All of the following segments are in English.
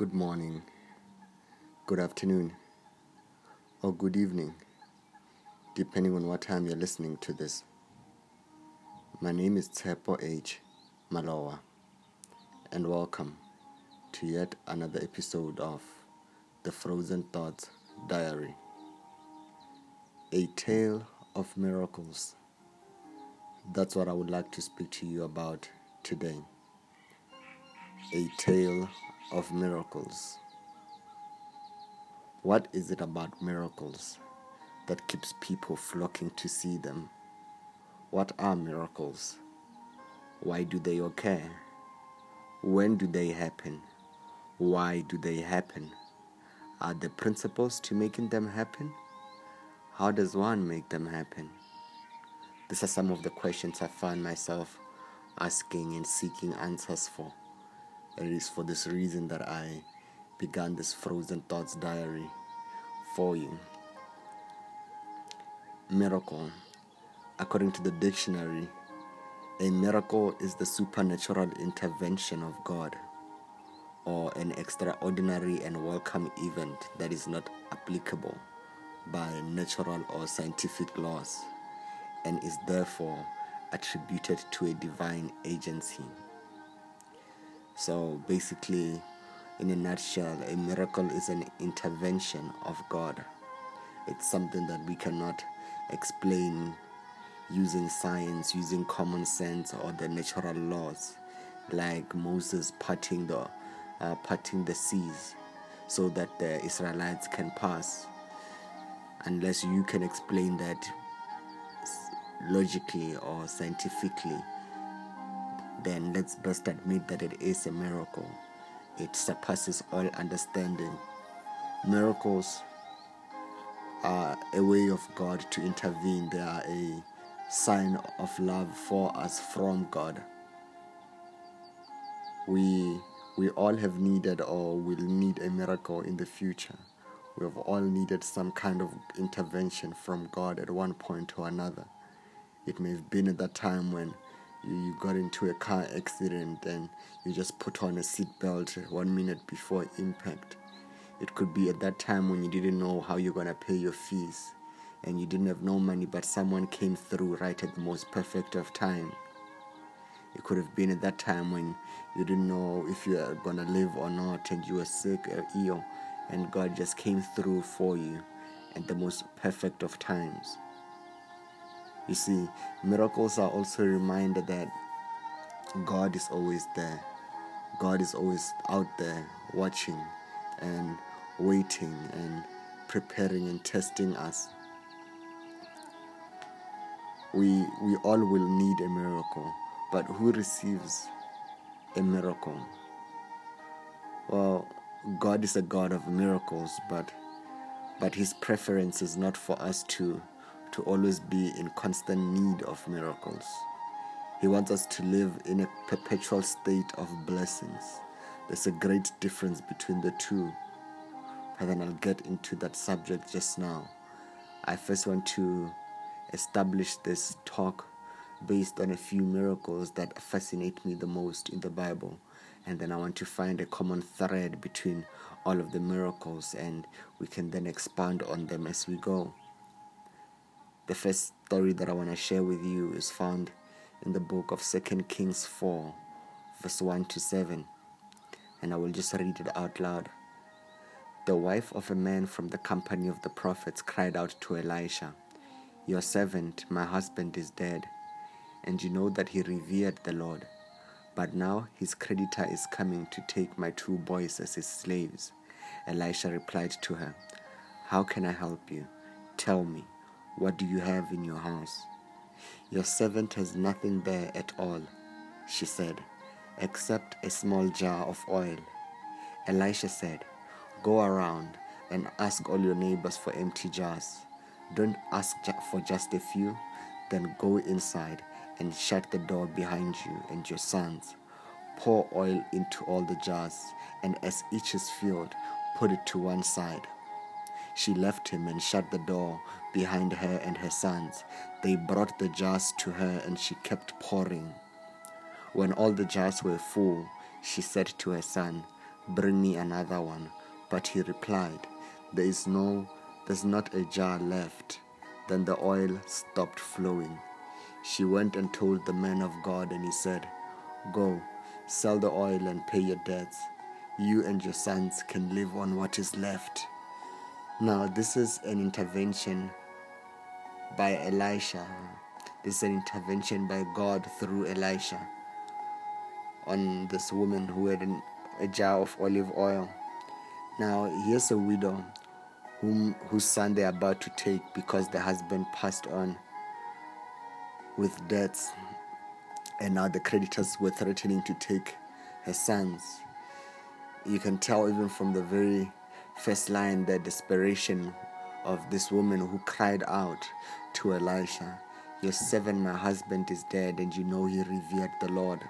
good morning, good afternoon, or good evening, depending on what time you're listening to this. My name is Tsepo H. Malowa, and welcome to yet another episode of the Frozen Thoughts Diary. A tale of miracles. That's what I would like to speak to you about today. A tale of miracles. What is it about miracles that keeps people flocking to see them? What are miracles? Why do they occur? When do they happen? Why do they happen? Are the principles to making them happen? How does one make them happen? These are some of the questions I find myself asking and seeking answers for. It is for this reason that I began this Frozen Thoughts diary for you. Miracle. According to the dictionary, a miracle is the supernatural intervention of God or an extraordinary and welcome event that is not applicable by natural or scientific laws and is therefore attributed to a divine agency. So basically, in a nutshell, a miracle is an intervention of God. It's something that we cannot explain using science, using common sense or the natural laws, like Moses parting the uh, parting the seas so that the Israelites can pass. Unless you can explain that logically or scientifically, then let's best admit that it is a miracle. It surpasses all understanding. Miracles are a way of God to intervene, they are a sign of love for us from God. We we all have needed or will need a miracle in the future. We have all needed some kind of intervention from God at one point or another. It may have been at that time when you, got into a car accident and you just put on a seatbelt one minute before impact. It could be at that time when you didn't know how you're gonna pay your fees and you didn't have no money, but someone came through right at the most perfect of time. It could have been at that time when you didn't know if you were gonna live or not, and you were sick or ill, and God just came through for you at the most perfect of times. You see, miracles are also a reminder that God is always there. God is always out there watching and waiting and preparing and testing us. We, we all will need a miracle, but who receives a miracle? Well, God is a God of miracles, but but his preference is not for us to to always be in constant need of miracles. He wants us to live in a perpetual state of blessings. There's a great difference between the two. But then I'll get into that subject just now. I first want to establish this talk based on a few miracles that fascinate me the most in the Bible. And then I want to find a common thread between all of the miracles, and we can then expand on them as we go. The first story that I want to share with you is found in the book of Second Kings 4, verse 1 to 7. And I will just read it out loud. The wife of a man from the company of the prophets cried out to Elisha, Your servant, my husband, is dead, and you know that he revered the Lord. But now his creditor is coming to take my two boys as his slaves. Elisha replied to her, How can I help you? Tell me. What do you have in your house? Your servant has nothing there at all, she said, except a small jar of oil. Elisha said, Go around and ask all your neighbors for empty jars. Don't ask for just a few, then go inside and shut the door behind you and your sons. Pour oil into all the jars, and as each is filled, put it to one side. She left him and shut the door behind her and her sons. They brought the jars to her and she kept pouring. When all the jars were full, she said to her son, Bring me another one. But he replied, There is no, there's not a jar left. Then the oil stopped flowing. She went and told the man of God, and he said, Go, sell the oil and pay your debts. You and your sons can live on what is left. Now, this is an intervention by Elisha. This is an intervention by God through Elisha on this woman who had an, a jar of olive oil. Now, here's a widow whom, whose son they're about to take because the husband passed on with debts, and now the creditors were threatening to take her sons. You can tell even from the very first line the desperation of this woman who cried out to Elisha, Your servant, my husband, is dead, and you know he revered the Lord.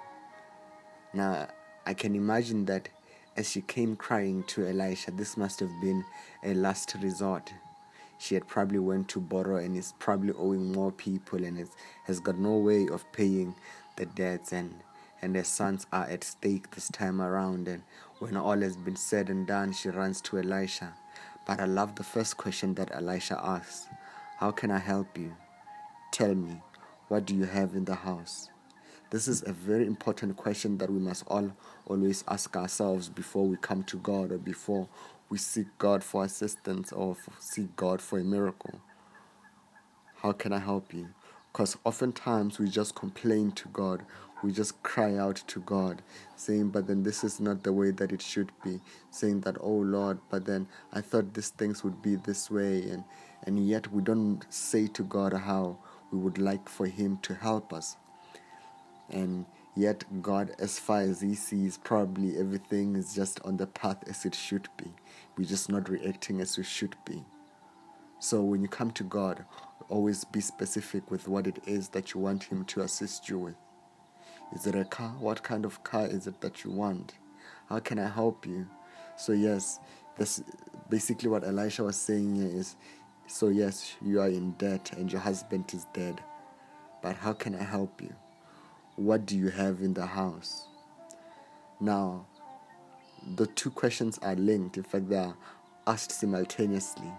Now, I can imagine that as she came crying to Elisha, this must have been a last resort. She had probably went to borrow and is probably owing more people and has, has got no way of paying the debts and and her sons are at stake this time around and when all has been said and done she runs to Elisha. But I love the first question that Elisha asks. How can I help you? Tell me, what do you have in the house? This is a very important question that we must all always ask ourselves before we come to God or before we seek God for assistance or seek God for a miracle. How can I help you? Because oftentimes we just complain to God, we just cry out to God, saying, But then this is not the way that it should be. Saying that, Oh Lord, but then I thought these things would be this way. And, and yet we don't say to God how we would like for Him to help us and yet God, as far as He sees, probably everything is just on the path as it should be. We're just not reacting as we should be. So when you come to God, always be specific with what it is that you want Him to assist you with. Is it a car? What kind of car is it that you want? How can I help you? So yes, that's basically what Elisha was saying here is so yes, you are in debt and your husband is dead. But how can I help you? What do you have in the house? Now, the two questions are linked. In fact, they are asked simultaneously.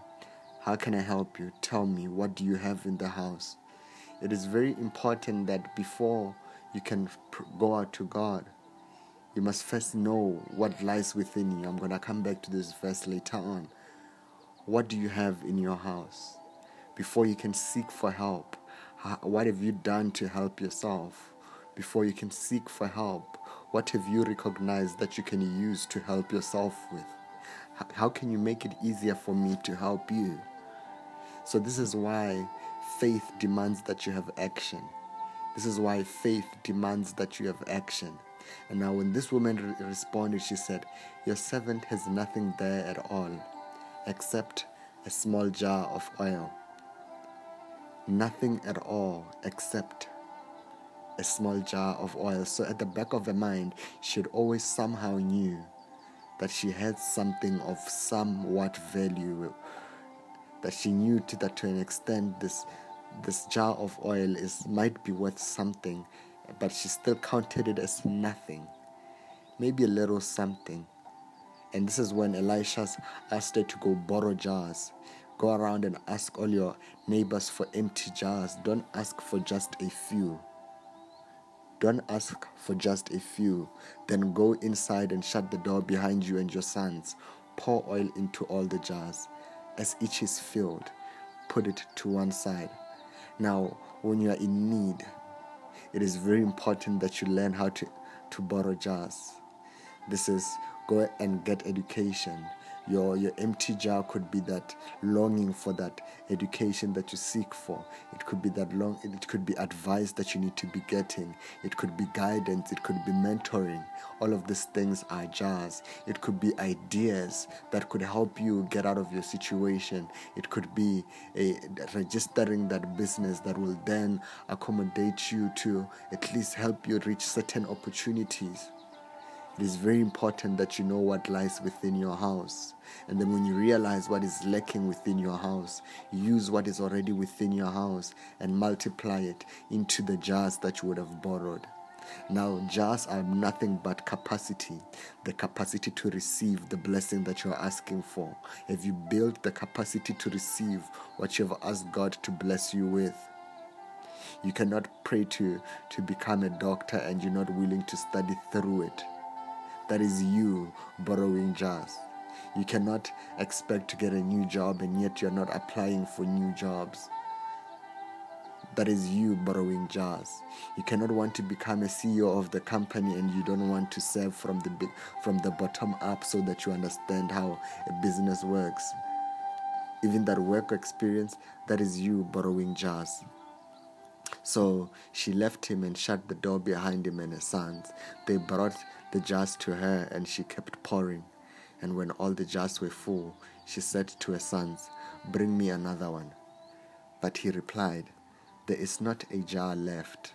How can I help you? Tell me, what do you have in the house? It is very important that before you can go out to God, you must first know what lies within you. I'm going to come back to this verse later on. What do you have in your house? Before you can seek for help, what have you done to help yourself? before you can seek for help? What have you recognized that you can use to help yourself with? How can you make it easier for me to help you? So, this is why faith demands that you have action. This is why faith demands that you have action. And now, when this woman re- responded, she said, Your servant has nothing there at all except a small jar of oil. Nothing at all except a small jar of oil. So at the back of her mind, she always somehow knew that she had something of somewhat value. That she knew to that to an extent this this jar of oil is might be worth something, but she still counted it as nothing. Maybe a little something. And this is when Elisha asked her to go borrow jars. Go around and ask all your neighbors for empty jars. Don't ask for just a few. Don't ask for just a few. Then go inside and shut the door behind you and your sons. Pour oil into all the jars. As each is filled, put it to one side. Now, when you are in need, it is very important that you learn how to, to borrow jars. This is go and get education your your empty jar could be that longing for that education that you seek for. It could be that long it could be advice that you need to be getting. It could be guidance. It could be mentoring. All of these things are jars. It could be ideas that could help you get out of your situation. It could be a registering that business that will then accommodate you to at least help you reach certain opportunities it is very important that you know what lies within your house. And then when you realize what is lacking within your house, use what is already within your house and multiply it into the jars that you would have borrowed. Now, jars are nothing but capacity, the capacity to receive the blessing that you are asking for. Have you built the capacity to receive what you have asked God to bless you with? You cannot pray to, to become a doctor and you're not willing to study through it. That is you borrowing jars. You cannot expect to get a new job and yet you're not applying for new jobs. That is you borrowing jars. You cannot want to become a CEO of the company and you don't want to serve from the from the bottom up so that you understand how a business works. Even that work experience, that is you borrowing jars. So she left him and shut the door behind him and his sons. They brought the jars to her and she kept pouring. And when all the jars were full, she said to her sons, Bring me another one. But he replied, There is not a jar left.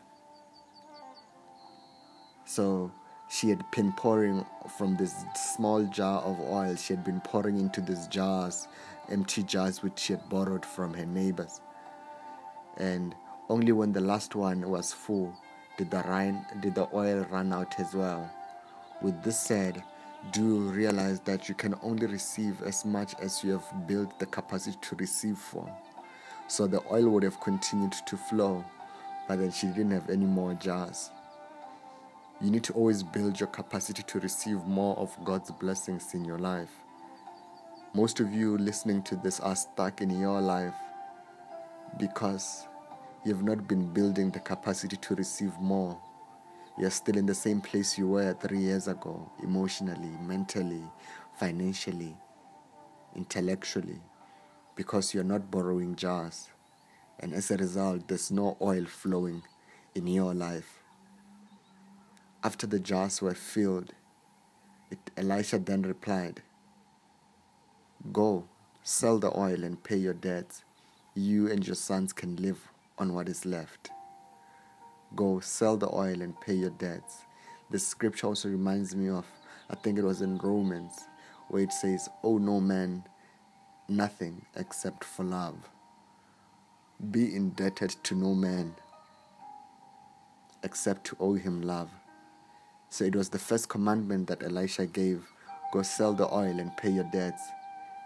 So she had been pouring from this small jar of oil, she had been pouring into these jars, empty jars which she had borrowed from her neighbors. And only when the last one was full did the, rain, did the oil run out as well. With this said, do realize that you can only receive as much as you have built the capacity to receive for. So the oil would have continued to flow, but then she didn't have any more jars. You need to always build your capacity to receive more of God's blessings in your life. Most of you listening to this are stuck in your life because You've not been building the capacity to receive more. You're still in the same place you were three years ago, emotionally, mentally, financially, intellectually, because you're not borrowing jars. And as a result, there's no oil flowing in your life. After the jars were filled, it, Elisha then replied, Go, sell the oil and pay your debts. You and your sons can live on what is left. Go sell the oil and pay your debts. The scripture also reminds me of, I think it was in Romans, where it says, Owe no man nothing except for love. Be indebted to no man except to owe him love. So it was the first commandment that Elisha gave go sell the oil and pay your debts,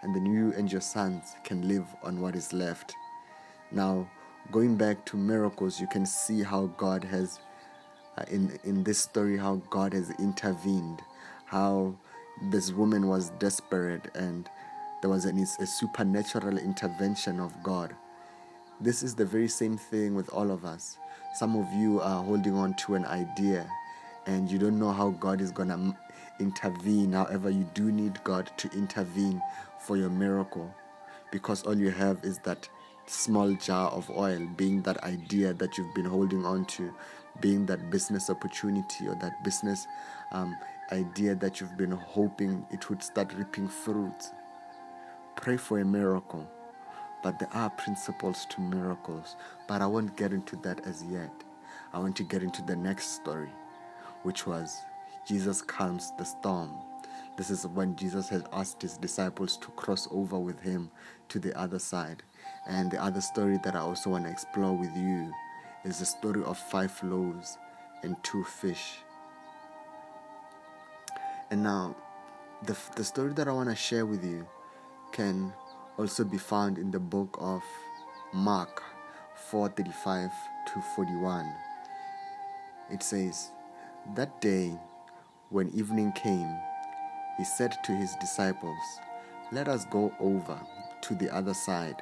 and then you and your sons can live on what is left. Now, going back to miracles, you can see how God has, uh, in, in this story, how God has intervened, how this woman was desperate and there was an, a supernatural intervention of God. This is the very same thing with all of us. Some of you are holding on to an idea and you don't know how God is going to intervene. However, you do need God to intervene for your miracle because all you have is that small jar of oil, being that idea that you've been holding on to, being that business opportunity or that business um, idea that you've been hoping it would start reaping fruit. Pray for a miracle. But there are principles to miracles. But I won't get into that as yet. I want to get into the next story, which was Jesus calms the storm. This is when Jesus had asked his disciples to cross over with him to the other side. And the other story that I also want to explore with you is the story of five loaves and two fish. And now, the, the story that I want to share with you can also be found in the book of Mark 4:35 to 41. It says, That day, when evening came, he said to his disciples, Let us go over to the other side.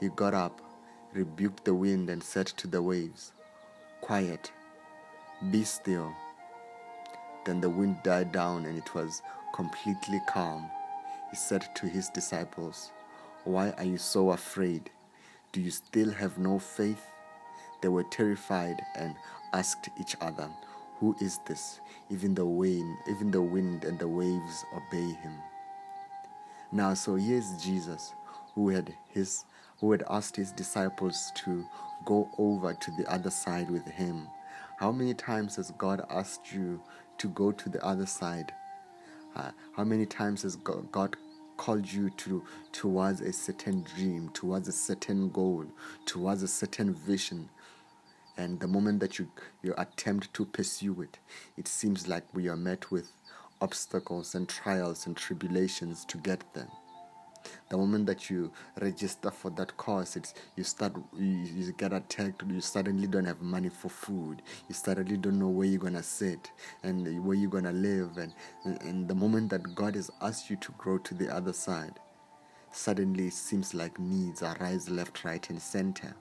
He got up, rebuked the wind, and said to the waves, Quiet, be still. Then the wind died down and it was completely calm. He said to his disciples, Why are you so afraid? Do you still have no faith? They were terrified and asked each other, Who is this? Even the wind, even the wind and the waves obey him. Now, so here's Jesus, who had his who had asked his disciples to go over to the other side with him. How many times has God asked you to go to the other side? Uh, how many times has God called you to towards a certain dream, towards a certain goal, towards a certain vision? And the moment that you you attempt to pursue it, it seems like we are met with obstacles and trials and tribulations to get there the moment that you register for that course it's you start you, you, get attacked you suddenly don't have money for food. You suddenly don't know where you're gonna sit and where you're gonna live and and the moment that god has asked you to grow to the other side suddenly it seems like needs arise left right and center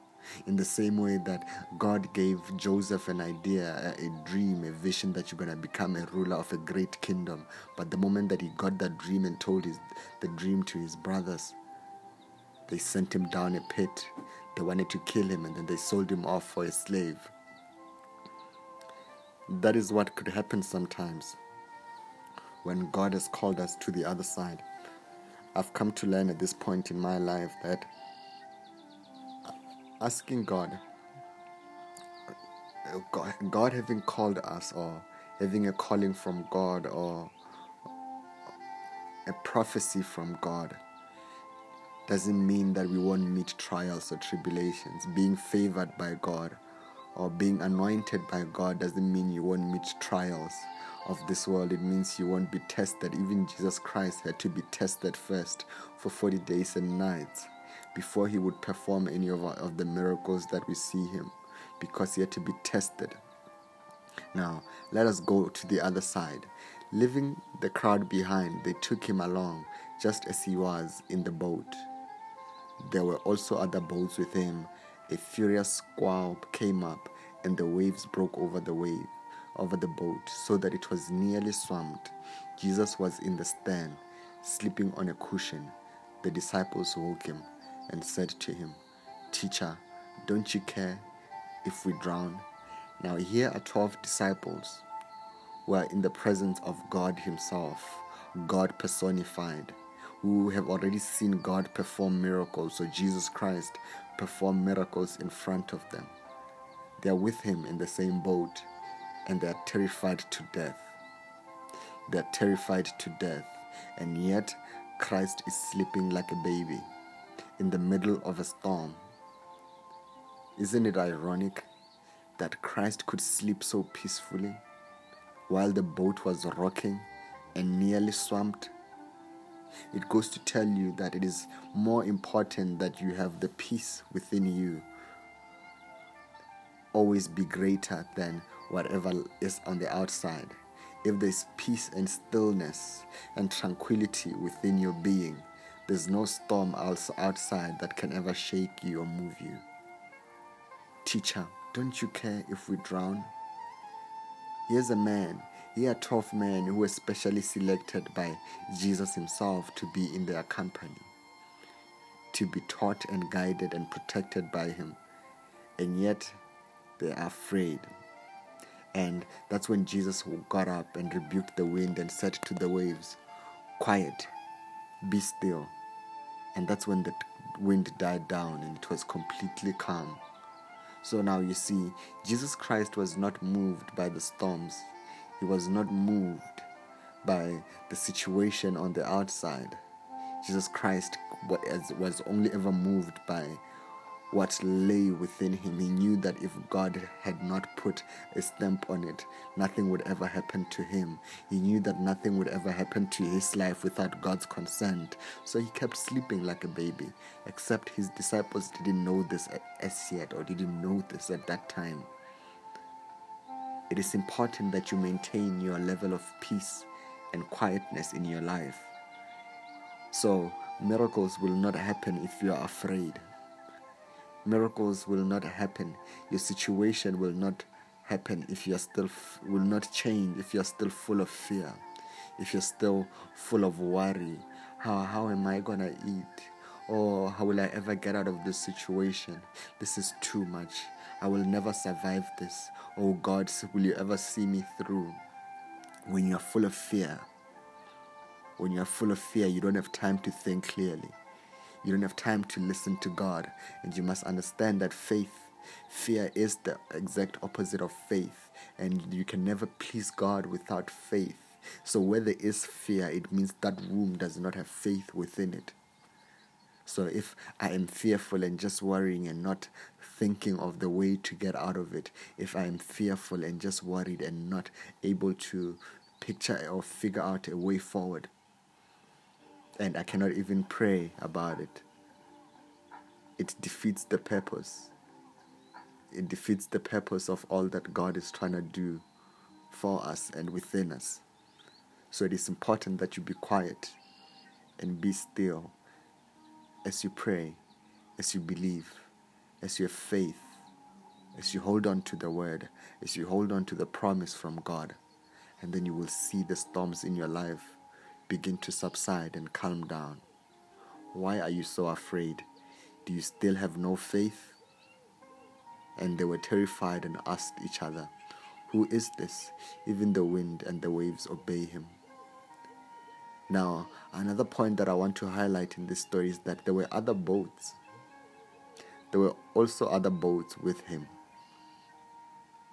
in the same way that God gave Joseph an idea, a, a dream, a vision that you're going to become a ruler of a great kingdom. But the moment that he got that dream and told his, the dream to his brothers, they sent him down a pit. They wanted to kill him and then they sold him off for a slave. That is what could happen sometimes when God has called us to the other side. I've come to learn at this point in my life that asking God, God, having called us or having a calling from God or a prophecy from God doesn't mean that we won't meet trials or tribulations. Being favored by God or being anointed by God doesn't mean you won't meet trials of this world. It means you won't be tested. Even Jesus Christ had to be tested first for 40 days and nights before he would perform any of, of the miracles that we see him because he had to be tested. Now, let us go to the other side. Leaving the crowd behind, they took him along just as he was in the boat. There were also other boats with him. A furious squall came up, and the waves broke over the wave, over the boat, so that it was nearly swamped. Jesus was in the stern, sleeping on a cushion. The disciples woke him and said to him, Teacher, don't you care if we drown? Now, here are 12 disciples who are in the presence of God Himself, God personified, who have already seen God perform miracles, so Jesus Christ perform miracles in front of them. They are with Him in the same boat and they are terrified to death. They are terrified to death, and yet Christ is sleeping like a baby in the middle of a storm. Isn't it ironic that Christ could sleep so peacefully while the boat was rocking and nearly swamped? It goes to tell you that it is more important that you have the peace within you always be greater than whatever is on the outside. If there's peace and stillness and tranquility within your being, there's no storm else outside that can ever shake you or move you. Teacher, don't you care if we drown? Here's a man, here are 12 men who were specially selected by Jesus himself to be in their company, to be taught and guided and protected by him. And yet they are afraid. And that's when Jesus got up and rebuked the wind and said to the waves, Quiet, be still. And that's when the wind died down and it was completely calm. So now you see, Jesus Christ was not moved by the storms, he was not moved by the situation on the outside. Jesus Christ was only ever moved by what lay within him. He knew that if God had not put a stamp on it, nothing would ever happen to him. He knew that nothing would ever happen to his life without God's consent. So he kept sleeping like a baby, except his disciples didn't know this as yet or didn't know this at that time. It is important that you maintain your level of peace and quietness in your life. So, miracles will not happen if you are afraid miracles will not happen your situation will not happen if you're still f- will not change if you're still full of fear if you're still full of worry how how am i to eat or how will i ever get out of this situation this is too much I will never survive this. Oh God, will you ever see me through? When you're full of fear, when you're full of fear, you don't have time to think clearly. You don't have time to listen to God. And you must understand that faith, fear is the exact opposite of faith. And you can never please God without faith. So where there is fear, it means that room does not have faith within it. So if I am fearful and just worrying and not thinking of the way to get out of it, if I am fearful and just worried and not able to picture or figure out a way forward, and I cannot even pray about it, it defeats the purpose. It defeats the purpose of all that God is trying to do for us and within us. So it is important that you be quiet and be still as you pray, as you believe, as you have faith, as you hold on to the word, as you hold on to the promise from God, and then you will see the storms in your life begin to subside and calm down. Why are you so afraid? Do you still have no faith? And they were terrified and asked each other, Who is this? Even the wind and the waves obey him. Now, another point that I want to highlight in this story is that there were other boats. There were also other boats with him.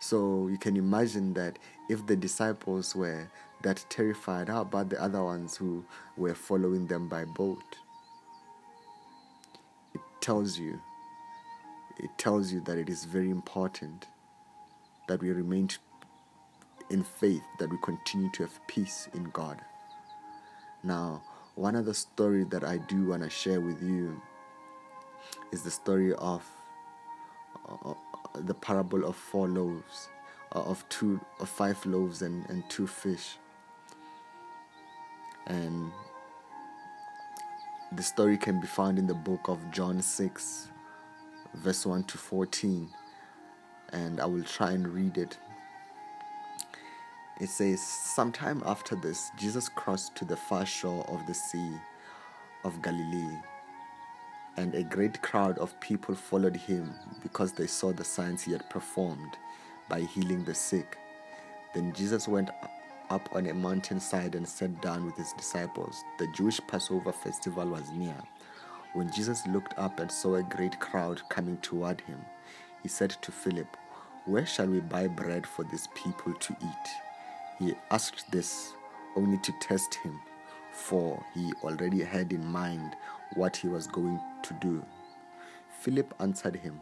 So you can imagine that if the disciples were that terrified, how about the other ones who were following them by boat? It tells you, it tells you that it is very important that we remain in faith, that we continue to have peace in God. Now, one other story that I do want to share with you is the story of uh, the parable of four loaves, uh, of two, of five loaves and, and two fish. And the story can be found in the book of John 6, verse 1 to 14. And I will try and read it it says, Sometime after this, Jesus crossed to the far shore of the Sea of Galilee, and a great crowd of people followed him because they saw the signs he had performed by healing the sick. Then Jesus went up on a mountainside and sat down with his disciples. The Jewish Passover festival was near. When Jesus looked up and saw a great crowd coming toward him, he said to Philip, Where shall we buy bread for these people to eat? He asked this only to test him, for he already had in mind what he was going to do. Philip answered him,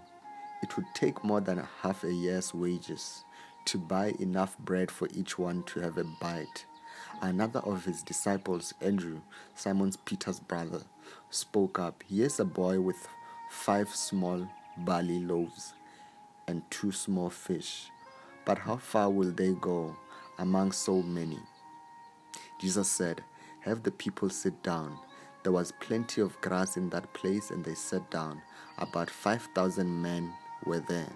It would take more than half a year's wages to buy enough bread for each one to have a bite. Another of his disciples, Andrew, Simon Peter's brother, spoke up. Here's a boy with five small barley loaves and two small fish. But how far will they go among so many. Jesus said, Have the people sit down. There was plenty of grass in that place, and they sat down. About 5,000 men were there.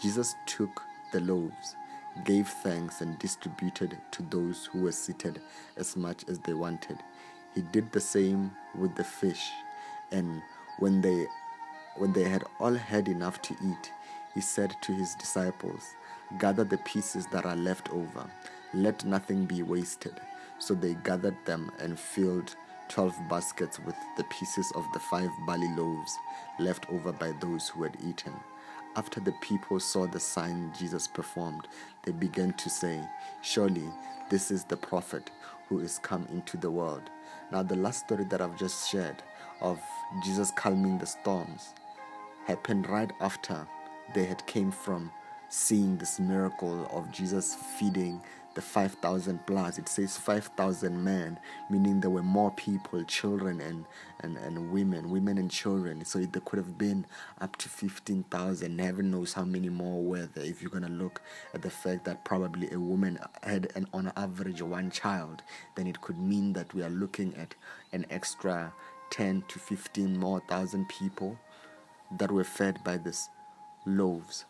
Jesus took the loaves, gave thanks, and distributed to those who were seated as much as they wanted. He did the same with the fish, and when they when they had all had enough to eat, he said to his disciples, Gather the pieces that are left over. Let nothing be wasted. So they gathered them and filled twelve baskets with the pieces of the five barley loaves left over by those who had eaten. After the people saw the sign Jesus performed, they began to say, Surely this is the prophet who is come into the world. Now, the last story that I've just shared of Jesus calming the storms happened right after they had came from seeing this miracle of Jesus feeding the 5,000 plus. It says 5,000 men, meaning there were more people, children and, and, and women, women and children. So there could have been up to 15,000. Heaven knows how many more were there. If you're going to look at the fact that probably a woman had an, on average one child, then it could mean that we are looking at an extra 10 to 15 more thousand people that were fed by this loaves.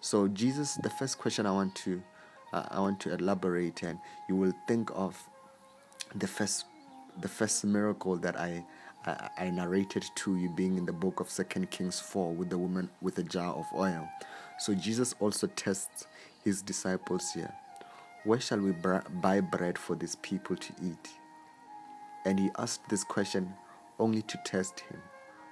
So Jesus, the first question I want to uh, I want to elaborate, and you will think of the first the first miracle that I, I, I narrated to you being in the book of Second Kings four with the woman with a jar of oil. So Jesus also tests his disciples here. Where shall we buy bread for these people to eat? And he asked this question only to test him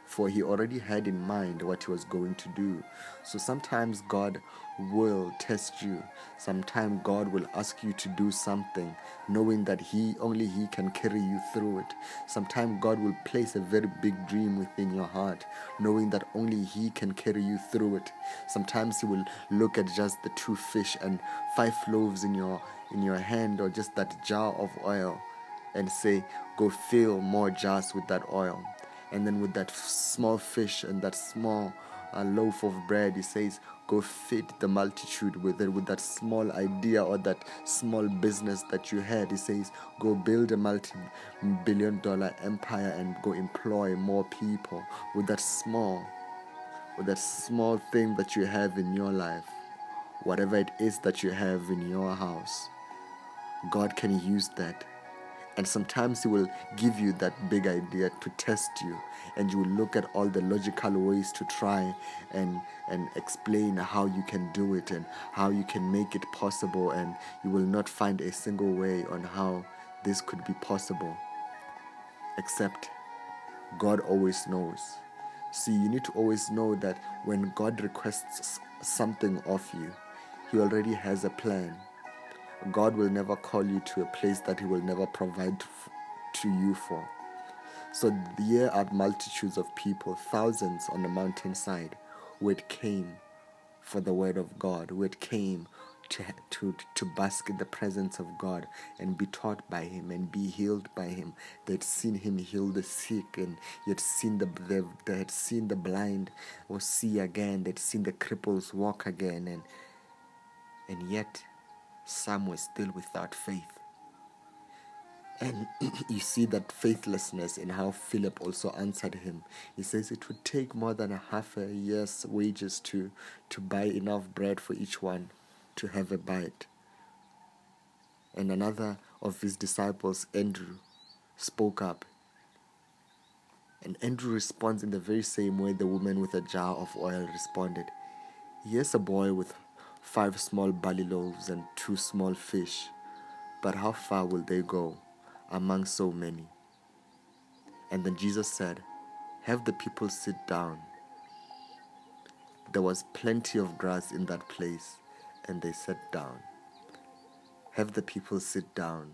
for he already had in mind what he was going to do. So sometimes God will test you. Sometimes God will ask you to do something, knowing that He only He can carry you through it. Sometimes God will place a very big dream within your heart, knowing that only He can carry you through it. Sometimes He will look at just the two fish and five loaves in your in your hand, or just that jar of oil, and say, "Go fill more jars with that oil." And then with that small fish and that small uh, loaf of bread, he says, go feed the multitude with it, with that small idea or that small business that you had. He says, go build a multi billion dollar empire and go employ more people with that small, with that small thing that you have in your life, whatever it is that you have in your house. God can use that and sometimes He will give you that big idea to test you, and you will look at all the logical ways to try and, and explain how you can do it and how you can make it possible, and you will not find a single way on how this could be possible. Except God always knows. See, you need to always know that when God requests something of you, He already has a plan God will never call you to a place that He will never provide to you for. So there are multitudes of people, thousands on the mountainside, who it came for the word of God, who it came to, to, to bask in the presence of God and be taught by Him and be healed by Him. They had seen Him heal the sick and yet seen the they, they had seen the blind or see again. They'd seen the cripples walk again and and yet some were still without faith. And you see that faithlessness in how Philip also answered him. He says it would take more than a half a year's wages to, to buy enough bread for each one to have a bite. And another of his disciples, Andrew, spoke up. And Andrew responds in the very same way the woman with a jar of oil responded. Here's a boy with five small barley loaves and two small fish. But how far will they go among so many? And then Jesus said, Have the people sit down. There was plenty of grass in that place, and they sat down. Have the people sit down.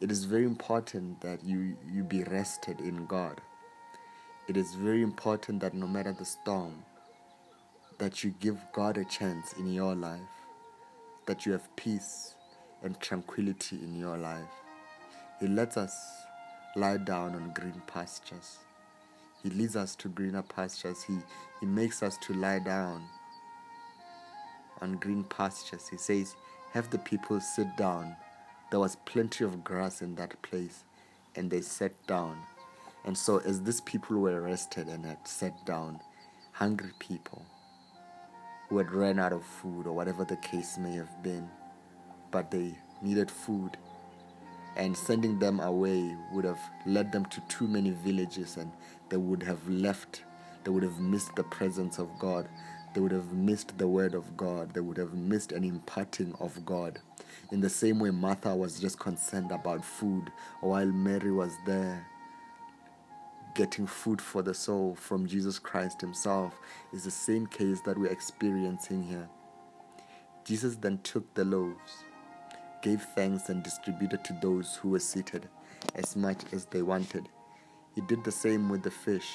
It is very important that you, you be rested in God. It is very important that no matter the storm, that you give God a chance in your life, that you have peace and tranquility in your life. He lets us lie down on green pastures. He leads us to greener pastures. He, he makes us to lie down on green pastures. He says, Have the people sit down. There was plenty of grass in that place, and they sat down. And so, as these people were rested and had sat down, hungry people, who had ran out of food or whatever the case may have been, but they needed food. And sending them away would have led them to too many villages and they would have left. They would have missed the presence of God. They would have missed the word of God. They would have missed an imparting of God. In the same way, Martha was just concerned about food while Mary was there getting food for the soul from Jesus Christ Himself is the same case that we're experiencing here. Jesus then took the loaves, gave thanks, and distributed to those who were seated as much as they wanted. He did the same with the fish.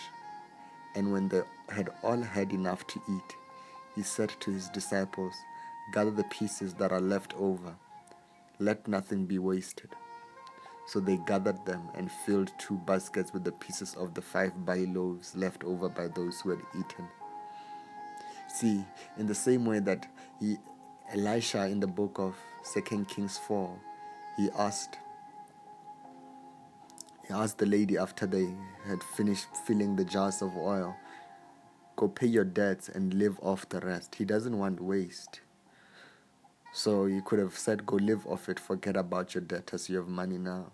And when they had all had enough to eat, he said to his disciples, Gather the pieces that are left over, let nothing be wasted. So they gathered them and filled two baskets with the pieces of the five barley loaves left over by those who had eaten. See, in the same way that he, Elisha in the book of Second Kings 4, he asked he asked the lady after they had finished filling the jars of oil, Go pay your debts and live off the rest. He doesn't want waste. So you could have said, Go live off it, forget about your debtors, you have money now.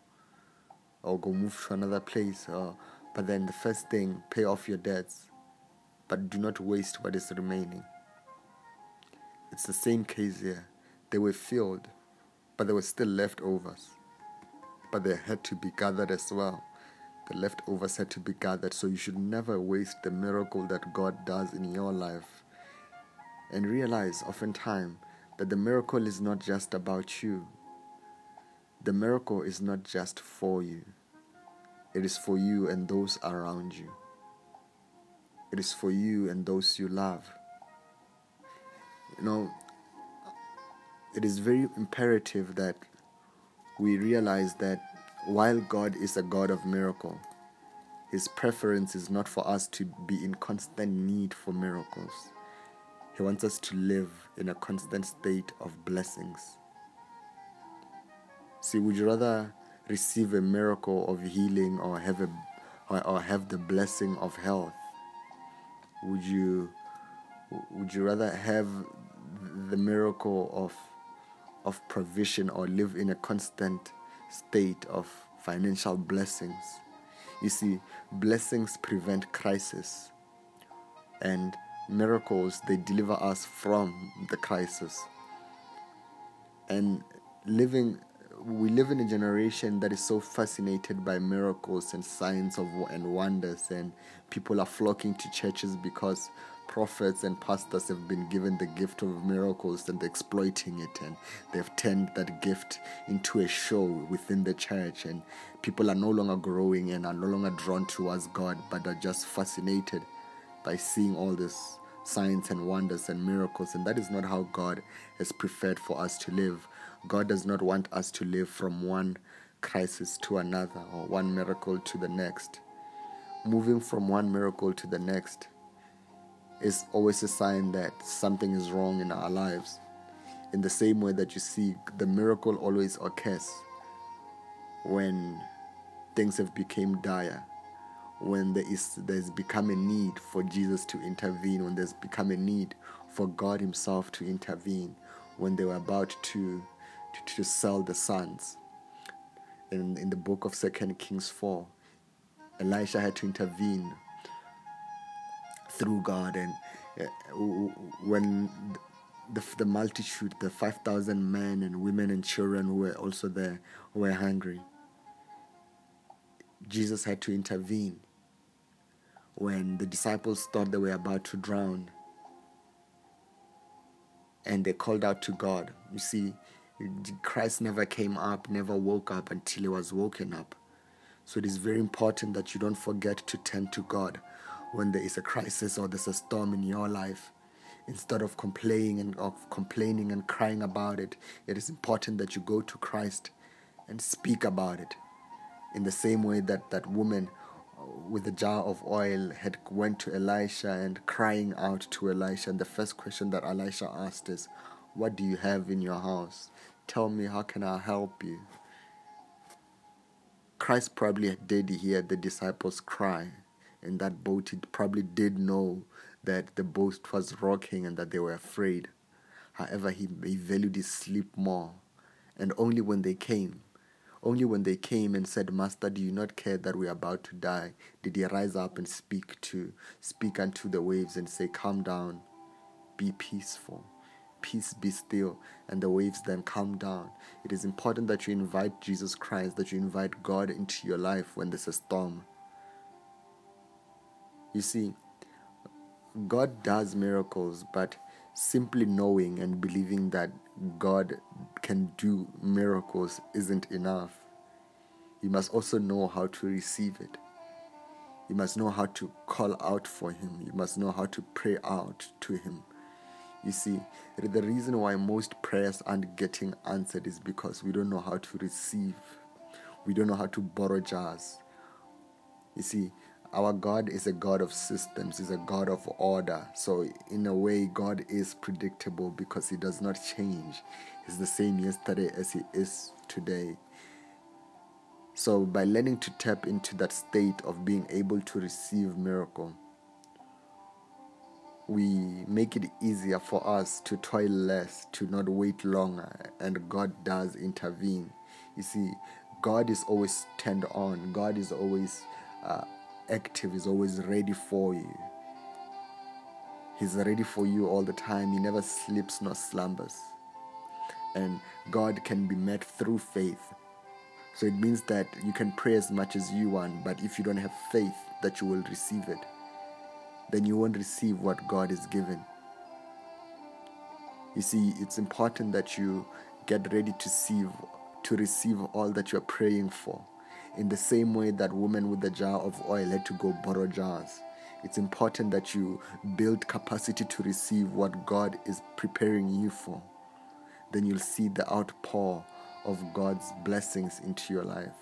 Or go move to another place. Or, but then the first thing, pay off your debts. But do not waste what is remaining. It's the same case here. They were filled, but there were still leftovers. But they had to be gathered as well. The leftovers had to be gathered. So you should never waste the miracle that God does in your life. And realize oftentimes that the miracle is not just about you. The miracle is not just for you. It is for you and those around you. It is for you and those you love. You know, it is very imperative that we realize that while God is a God of miracle, His preference is not for us to be in constant need for miracles. He wants us to live in a constant state of blessings. See, would you rather receive a miracle of healing or have a or, have the blessing of health? Would you would you rather have the miracle of of provision or live in a constant state of financial blessings? You see, blessings prevent crisis and miracles they deliver us from the crisis. And living we live in a generation that is so fascinated by miracles and signs of and wonders and people are flocking to churches because prophets and pastors have been given the gift of miracles and exploiting it and they've turned that gift into a show within the church and people are no longer growing and are no longer drawn towards God but are just fascinated by seeing all this signs and wonders and miracles and that is not how God has preferred for us to live God does not want us to live from one crisis to another or one miracle to the next. Moving from one miracle to the next is always a sign that something is wrong in our lives. In the same way that you see the miracle always occurs when things have become dire, when there is there's become a need for Jesus to intervene, when there's become a need for God Himself to intervene, when they were about to to, to sell the sons. In, in the book of Second Kings 4, Elisha had to intervene through God. And uh, when the, the multitude, the 5,000 men and women and children who were also there, were hungry, Jesus had to intervene when the disciples thought they were about to drown and they called out to God. You see, Christ never came up, never woke up until he was woken up. So it is very important that you don't forget to turn to God when there is a crisis or there's a storm in your life. Instead of complaining and of complaining and crying about it, it is important that you go to Christ and speak about it. In the same way that that woman uh, with a jar of oil had went to Elisha and crying out to Elisha, and the first question that Elisha asked is, "What do you have in your house?" Tell me, how can I help you? Christ probably did hear the disciples cry in that boat. He probably did know that the boat was rocking and that they were afraid. However, he, he valued his sleep more. And only when they came, only when they came and said, Master, do you not care that we are about to die? Did he rise up and speak to speak unto the waves and say, Calm down, be peaceful peace be still, and the waves then calm down. It is important that you invite Jesus Christ, that you invite God into your life when there's a storm. You see, God does miracles, but simply knowing and believing that God can do miracles isn't enough. You must also know how to receive it. You must know how to call out for Him. You must know how to pray out to Him. You see, the reason why most prayers aren't getting answered is because we don't know how to receive. We don't know how to borrow jars. You see, our God is a God of systems, He's a God of order. So, in a way, God is predictable because He does not change. He's the same yesterday as He is today. So, by learning to tap into that state of being able to receive miracle, we make it easier for us to toil less, to not wait longer, and God does intervene. You see, God is always turned on, God is always uh, active, is always ready for you. He's ready for you all the time. He never sleeps nor slumbers. And God can be met through faith. So it means that you can pray as much as you want, but if you don't have faith that you will receive it, then you won't receive what God is given. You see, it's important that you get ready to receive to receive all that you're praying for. In the same way that woman with the jar of oil had to go borrow jars. It's important that you build capacity to receive what God is preparing you for. Then you'll see the outpour of God's blessings into your life.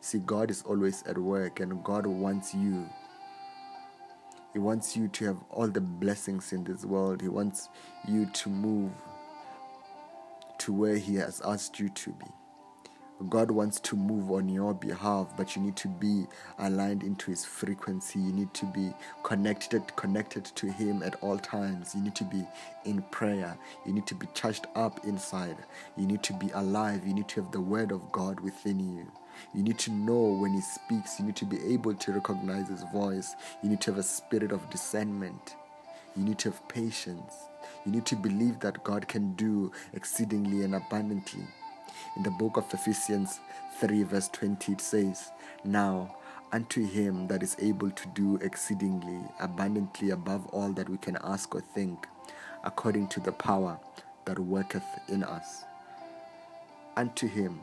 See, God is always at work and God wants you. He wants you to have all the blessings in this world. He wants you to move to where He has asked you to be. God wants to move on your behalf, but you need to be aligned into His frequency. You need to be connected, connected to Him at all times. You need to be in prayer. You need to be charged up inside. You need to be alive. You need to have the Word of God within you. You need to know when He speaks. You need to be able to recognize His voice. You need to have a spirit of discernment. You need to have patience. You need to believe that God can do exceedingly and abundantly. In the book of Ephesians 3, verse 20, it says, Now unto him that is able to do exceedingly abundantly above all that we can ask or think, according to the power that worketh in us. Unto him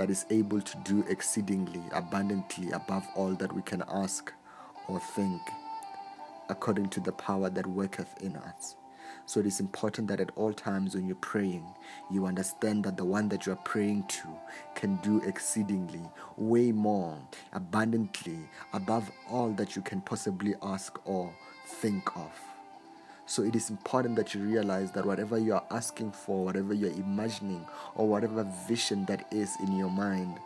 that is able to do exceedingly abundantly above all that we can ask or think, according to the power that worketh in us. So it is important that at all times when you're praying, you understand that the one that you are praying to can do exceedingly, way more, abundantly, above all that you can possibly ask or think of. So it is important that you realize that whatever you are asking for, whatever you're imagining, or whatever vision that is in your mind,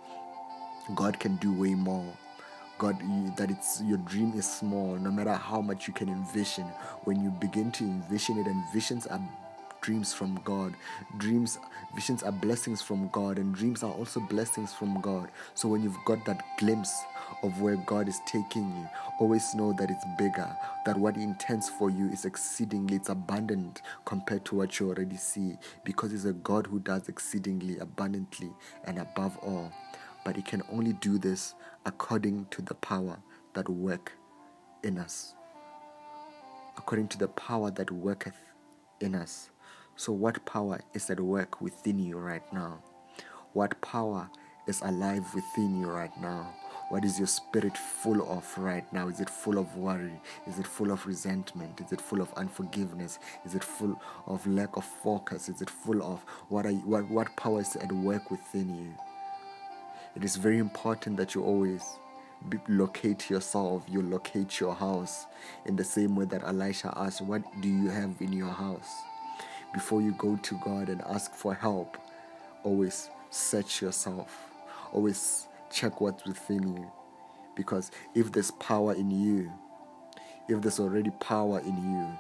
God can do way more. God, that it's your dream is small, no matter how much you can envision. When you begin to envision it, and visions are dreams from God. Dreams, visions are blessings from God, and dreams are also blessings from God. So when you've got that glimpse of where God is taking you, always know that it's bigger, that what He intends for you is exceedingly, it's abundant compared to what you already see, because He's a God who does exceedingly abundantly and above all. But He can only do this according to the power that work in us. According to the power that worketh in us. So, what power is at work within you right now? What power is alive within you right now? What is your spirit full of right now? Is it full of worry? Is it full of resentment? Is it full of unforgiveness? Is it full of lack of focus? Is it full of what, are you, what, what power is at work within you? It is very important that you always locate yourself, you locate your house in the same way that Elisha asked, What do you have in your house? Before you go to God and ask for help, always search yourself, always check what's within you. Because if there's power in you, if there's already power in you,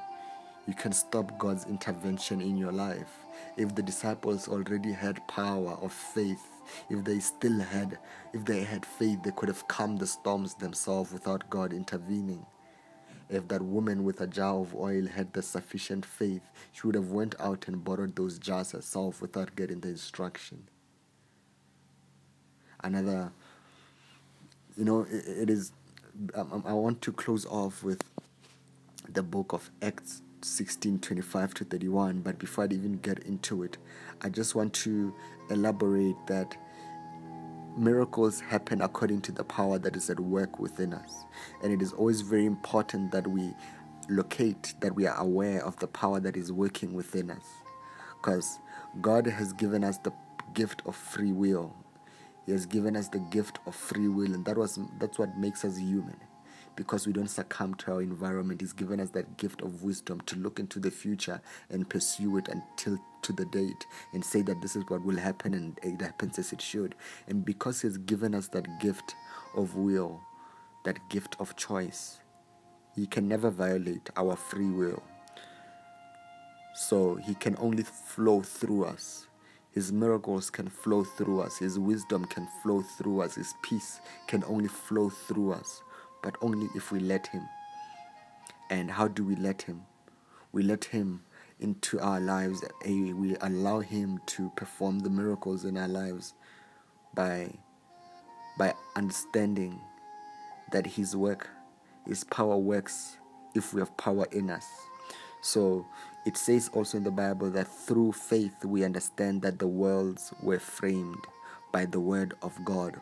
you can stop God's intervention in your life. If the disciples already had power of faith, if they still had, if they had faith, they could have calmed the storms themselves without God intervening. If that woman with a jar of oil had the sufficient faith, she would have went out and borrowed those jars herself without getting the instruction. Another, you know, it, it is. Um, I want to close off with the book of Acts 16 25 to 31 but before i even get into it i just want to elaborate that miracles happen according to the power that is at work within us and it is always very important that we locate that we are aware of the power that is working within us because god has given us the gift of free will he has given us the gift of free will and that was that's what makes us human because we don't succumb to our environment. He's given us that gift of wisdom to look into the future and pursue it until to the date and say that this is what will happen and it happens as it should. And because He's given us that gift of will, that gift of choice, He can never violate our free will. So He can only flow through us. His miracles can flow through us. His wisdom can flow through us. His peace can only flow through us but only if we let Him. And how do we let Him? we let Him into our lives, we allow Him to perform the miracles in our lives by, by understanding that His work, His power works if we have power in us. So it says also in the Bible that through faith we understand that the worlds were framed by the word of God,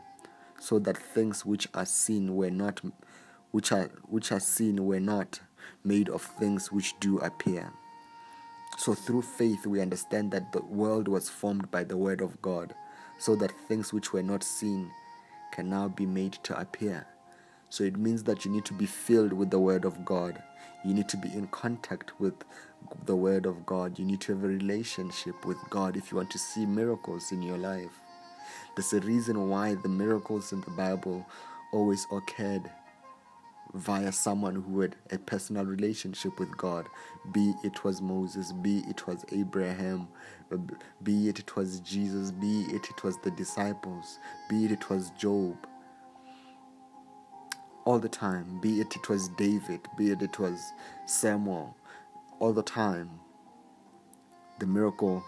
so that things which are seen were not which are which are seen were not made of things which do appear. So through faith we understand that the world was formed by the word of God, so that things which were not seen can now be made to appear. So it means that you need to be filled with the word of God. You need to be in contact with the word of God. You need to have a relationship with God if you want to see miracles in your life. There's a reason why the miracles in the Bible always occurred via someone who had a personal relationship with God, be it was Moses, be it was Abraham, be it it was Jesus, be it it was the disciples, be it it was Job. All the time, be it it was David, be it it was Samuel, all the time, the miracle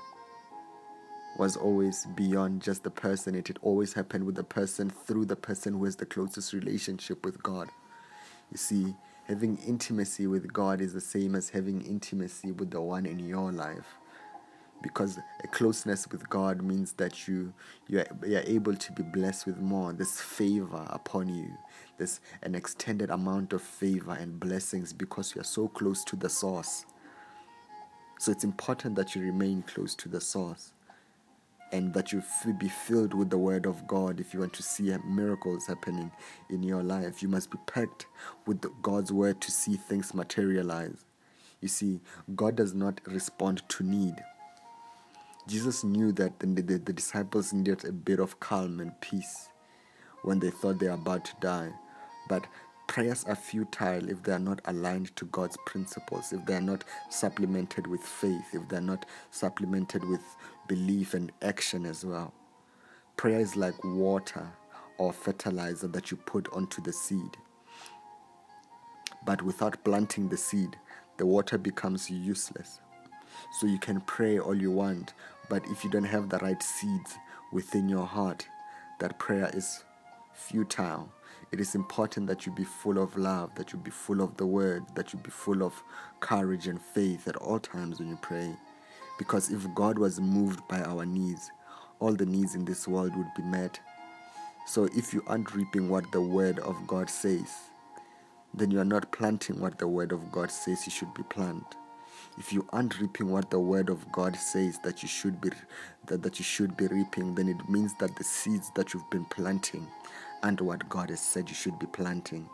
was always beyond just the person. It had always happened with the person through the person who has the closest relationship with God. You see, having intimacy with God is the same as having intimacy with the one in your life. Because a closeness with God means that you you're, you're able to be blessed with more. This favor upon you. There's an extended amount of favor and blessings because you're so close to the source. So it's important that you remain close to the source and that you be filled with the word of God if you want to see miracles happening in your life. You must be packed with God's word to see things materialize. You see, God does not respond to need. Jesus knew that the, the, the disciples needed a bit of calm and peace when they thought they were about to die. But prayers are futile if they are not aligned to God's principles, if they are not supplemented with faith, if they are not supplemented with belief and action as well. Prayer is like water or fertilizer that you put onto the seed. But without planting the seed, the water becomes useless. So you can pray all you want, but if you don't have the right seeds within your heart, that prayer is futile it is important that you be full of love, that you be full of the word, that you be full of courage and faith at all times when you pray. Because if God was moved by our needs, all the needs in this world would be met. So if you aren't reaping what the word of God says, then you are not planting what the word of God says you should be planted if you aren't reaping what the word of God says that you should be that, that you should be reaping, then it means that the seeds that you've been planting and what God has said you should be planting.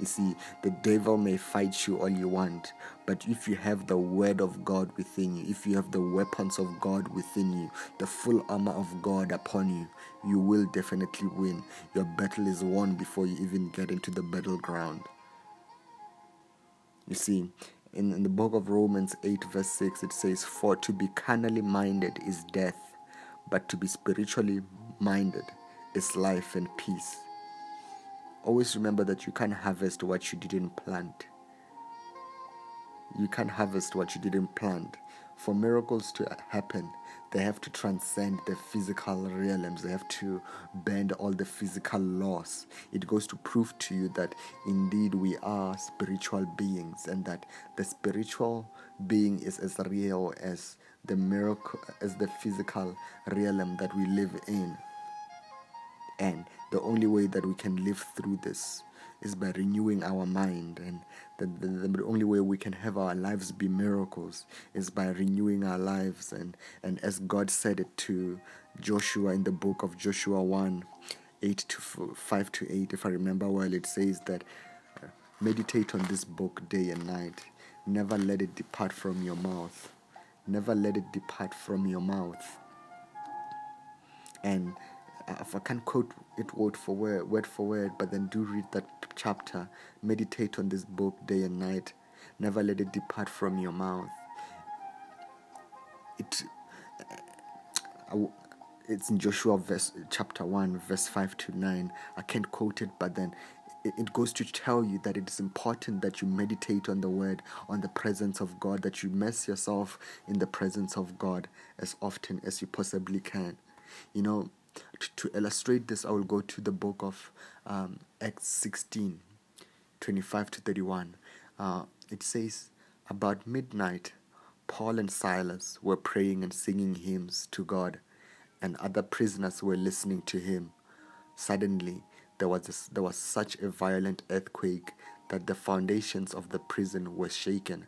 You see, the devil may fight you all you want, but if you have the word of God within you, if you have the weapons of God within you, the full armor of God upon you, you will definitely win. Your battle is won before you even get into the battleground. You see, in, in the book of Romans 8, verse 6, it says, For to be carnally minded is death, but to be spiritually minded is life and peace. Always remember that you can't harvest what you didn't plant. You can't harvest what you didn't plant. For miracles to happen, they have to transcend the physical realms. They have to bend all the physical laws. It goes to prove to you that indeed we are spiritual beings and that the spiritual being is as real as the miracle, as the physical realm that we live in. And the only way that we can live through this is by renewing our mind and the, the, the, only way we can have our lives be miracles is by renewing our lives and and as god said it to joshua in the book of joshua 1 8 to 5 to 8 if i remember well it says that uh, meditate on this book day and night. Never let it depart from your mouth. Never let it depart from your mouth. And if I can't quote it word for word, word for word, but then do read that chapter. Meditate on this book day and night. Never let it depart from your mouth. It, uh, it's in Joshua verse chapter one, verse five to nine. I can't quote it, but then it goes to tell you that it is important that you meditate on the word, on the presence of God, that you immerse yourself in the presence of God as often as you possibly can. You know, to, illustrate this, I will go to the book of um, Acts 16 25 to 31. Uh, it says, About midnight, Paul and Silas were praying and singing hymns to God, and other prisoners were listening to him. Suddenly, there was, a, there was such a violent earthquake that the foundations of the prison were shaken.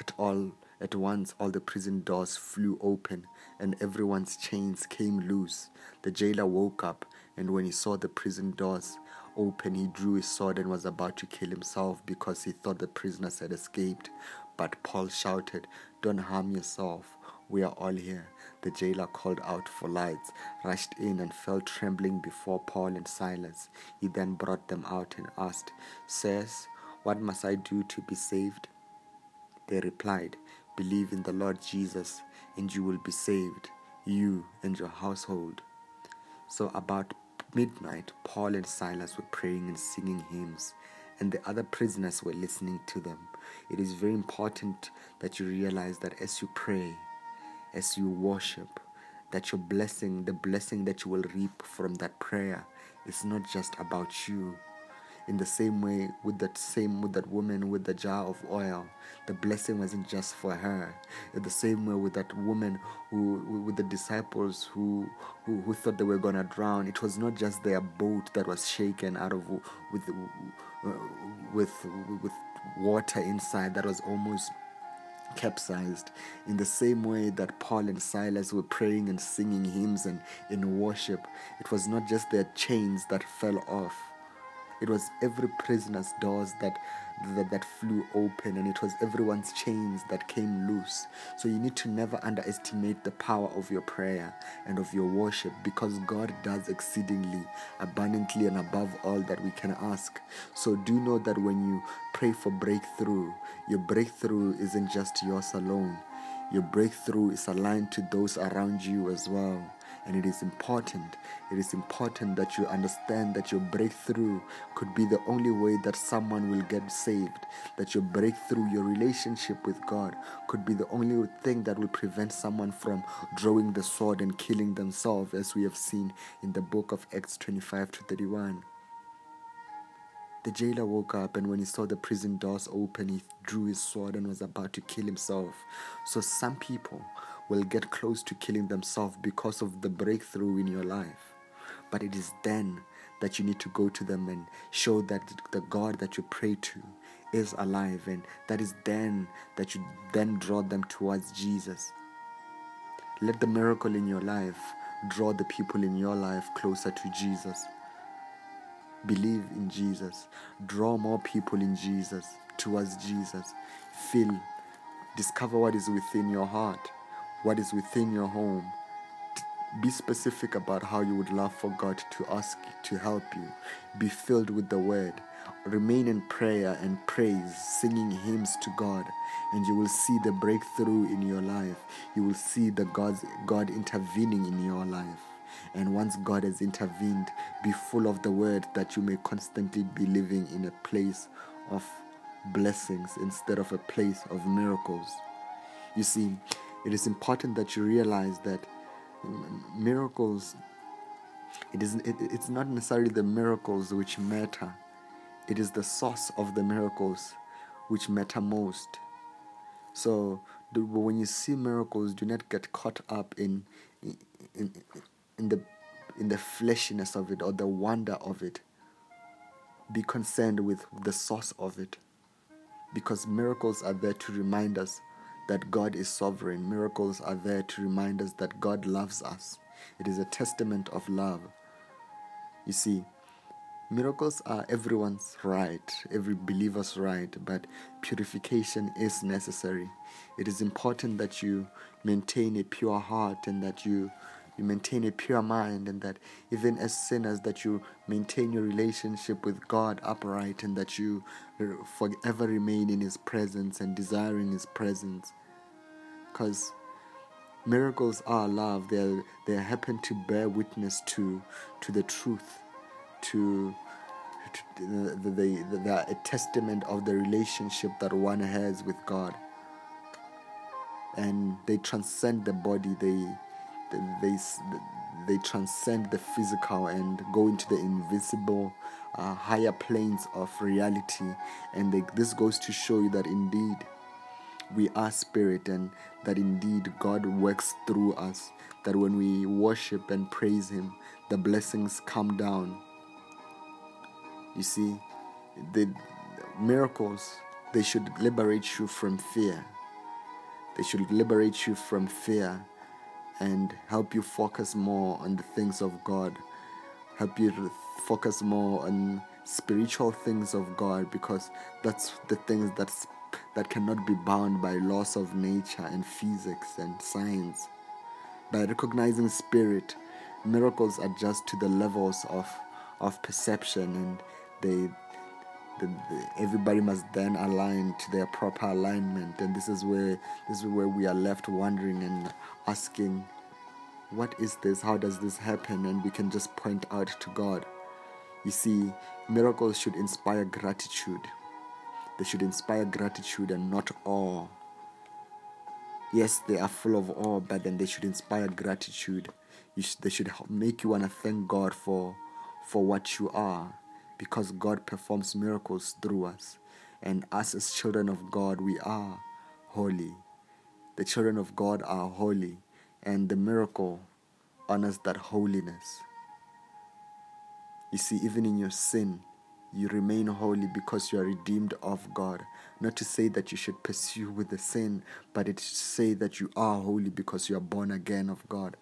At all at once all the prison doors flew open and everyone's chains came loose. The jailer woke up and when he saw the prison doors open he drew his sword and was about to kill himself because he thought the prisoners had escaped. But Paul shouted, Don't harm yourself. We are all here. The jailer called out for lights, rushed in, and fell trembling before Paul and Silas. He then brought them out and asked, Sirs, what must I do to be saved? They replied, Believe in the Lord Jesus, and you will be saved, you and your household. So, about midnight, Paul and Silas were praying and singing hymns, and the other prisoners were listening to them. It is very important that you realize that as you pray, as you worship, that your blessing, the blessing that you will reap from that prayer, is not just about you. In the same way, with that same with that woman with the jar of oil, the blessing wasn't just for her. In the same way, with that woman who, with the disciples who, who, who thought they were gonna drown, it was not just their boat that was shaken out of with with with water inside that was almost capsized in the same way that Paul and Silas were praying and singing hymns and in worship. It was not just their chains that fell off, it was every prisoner's doors that, that, that flew open, and it was everyone's chains that came loose. So you need to never underestimate the power of your prayer and of your worship because God does exceedingly abundantly and above all that we can ask. So do know that when you pray for breakthrough, your breakthrough isn't just yours alone. Your breakthrough is aligned to those around you as well. And it is important, it is important that you understand that your breakthrough could be the only way that someone will get saved. That your breakthrough, your relationship with God, could be the only thing that will prevent someone from drawing the sword and killing themselves, as we have seen in the book of Acts 25 to 31. The jailer woke up, and when he saw the prison doors open, he drew his sword and was about to kill himself. So, some people will get close to killing themselves because of the breakthrough in your life. But it is then that you need to go to them and show that the God that you pray to is alive, and that is then that you then draw them towards Jesus. Let the miracle in your life draw the people in your life closer to Jesus. Believe in Jesus. Draw more people in Jesus, towards Jesus. Feel, discover what is within your heart what is within your home. Be specific about how you would love for God to ask to help you. Be filled with the word. Remain in prayer and praise, singing hymns to God, and you will see the breakthrough in your life. You will see the God's, God intervening in your life. And once God has intervened, be full of the word that you may constantly be living in a place of blessings instead of a place of miracles. You see, it is important that you realize that miracles it is it, it's not necessarily the miracles which matter. It is the source of the miracles which matter most. So when you see miracles do not get caught up in, in in the in the fleshiness of it or the wonder of it. Be concerned with the source of it. Because miracles are there to remind us that God is sovereign. Miracles are there to remind us that God loves us. It is a testament of love. You see, miracles are everyone's right, every believer's right, but purification is necessary. It is important that you maintain a pure heart and that you you maintain a pure mind and that even as sinners that you maintain your relationship with God upright and that you forever remain in his presence and desiring his presence. Because miracles are love. They they happen to bear witness to to the truth to the they are a testament of the relationship that one has with God. And they transcend the body, they, they, they transcend the physical and go into the invisible uh, higher planes of reality. And they, this goes to show you that indeed we are spirit and that indeed God works through us. That when we worship and praise Him, the blessings come down. You see, the miracles, they should liberate you from fear. They should liberate you from fear and help you focus more on the things of God. Help you focus more on spiritual things of God because that's the things that's that cannot be bound by laws of nature and physics and science. By recognizing spirit, miracles adjust to the levels of, of perception and they the, the, everybody must then align to their proper alignment. And this is where this is where we are left wondering and asking what is this? How does this happen? And we can just point out to god. You see miracles should inspire gratitude. They should inspire gratitude and not awe. Yes, they are full of awe, but then they should inspire gratitude. Sh- they should make you want to thank God for, for what you are, because God performs miracles through us. And us as children of God, we are holy. The children of God are holy, and the miracle honors that holiness. You see, even in your sin, you remain holy because you are redeemed of God. Not to say that you should pursue with the sin, but it to say that you are holy because you are born again of God.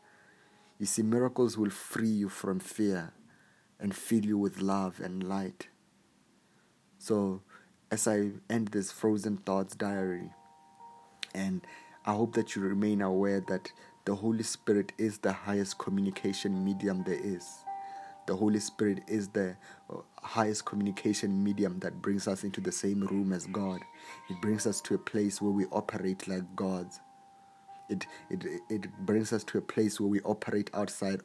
You see, miracles will free you from fear and fill you with love and light. So, as I end this Frozen Thoughts diary, and I hope that you remain aware that the Holy Spirit is the highest communication medium there is the Holy Spirit is the uh, highest communication medium that brings us into the same room as God. It brings us to a place where we operate like gods. It, it, it brings us to a place where we operate outside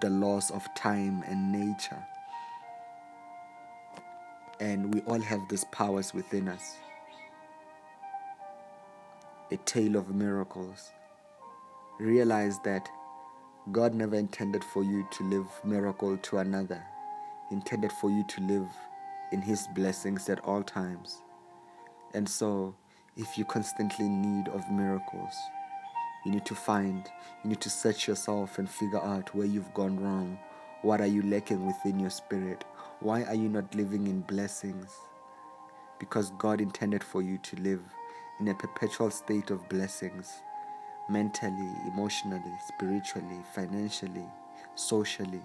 the laws of time and nature. And we all have these powers within us. A tale of miracles. Realize that God never intended for you to live miracle to another. He intended for you to live in his blessings at all times. And so, if you constantly need of miracles, you need to find, you need to search yourself and figure out where you've gone wrong. What are you lacking within your spirit? Why are you not living in blessings? Because God intended for you to live in a perpetual state of blessings mentally, emotionally, spiritually, financially, socially,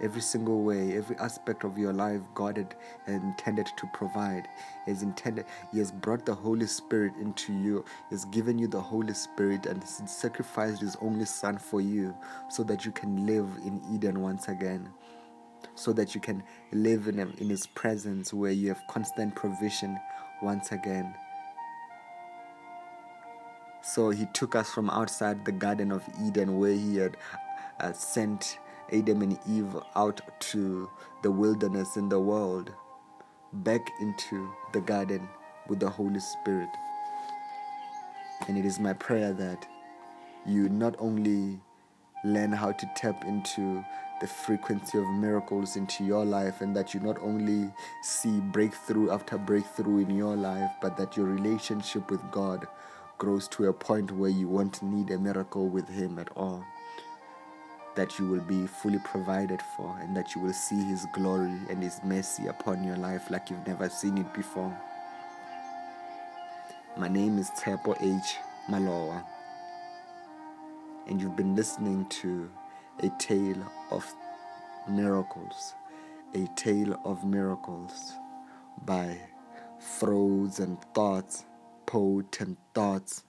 every single way, every aspect of your life, God had intended to provide. He has intended, He has brought the Holy Spirit into you. He has given you the Holy Spirit and sacrificed His only Son for you so that you can live in Eden once again. So that you can live in, in His presence where you have constant provision once again. So he took us from outside the Garden of Eden, where he had uh, sent Adam and Eve out to the wilderness in the world, back into the garden with the Holy Spirit. And it is my prayer that you not only learn how to tap into the frequency of miracles into your life, and that you not only see breakthrough after breakthrough in your life, but that your relationship with God grows to a point where you won't need a miracle with Him at all. That you will be fully provided for, and that you will see His glory and His mercy upon your life like you've never seen it before. My name is Tepo H. Maloa, and you've been listening to a tale of miracles, a tale of miracles by Frozen Thoughts potent thoughts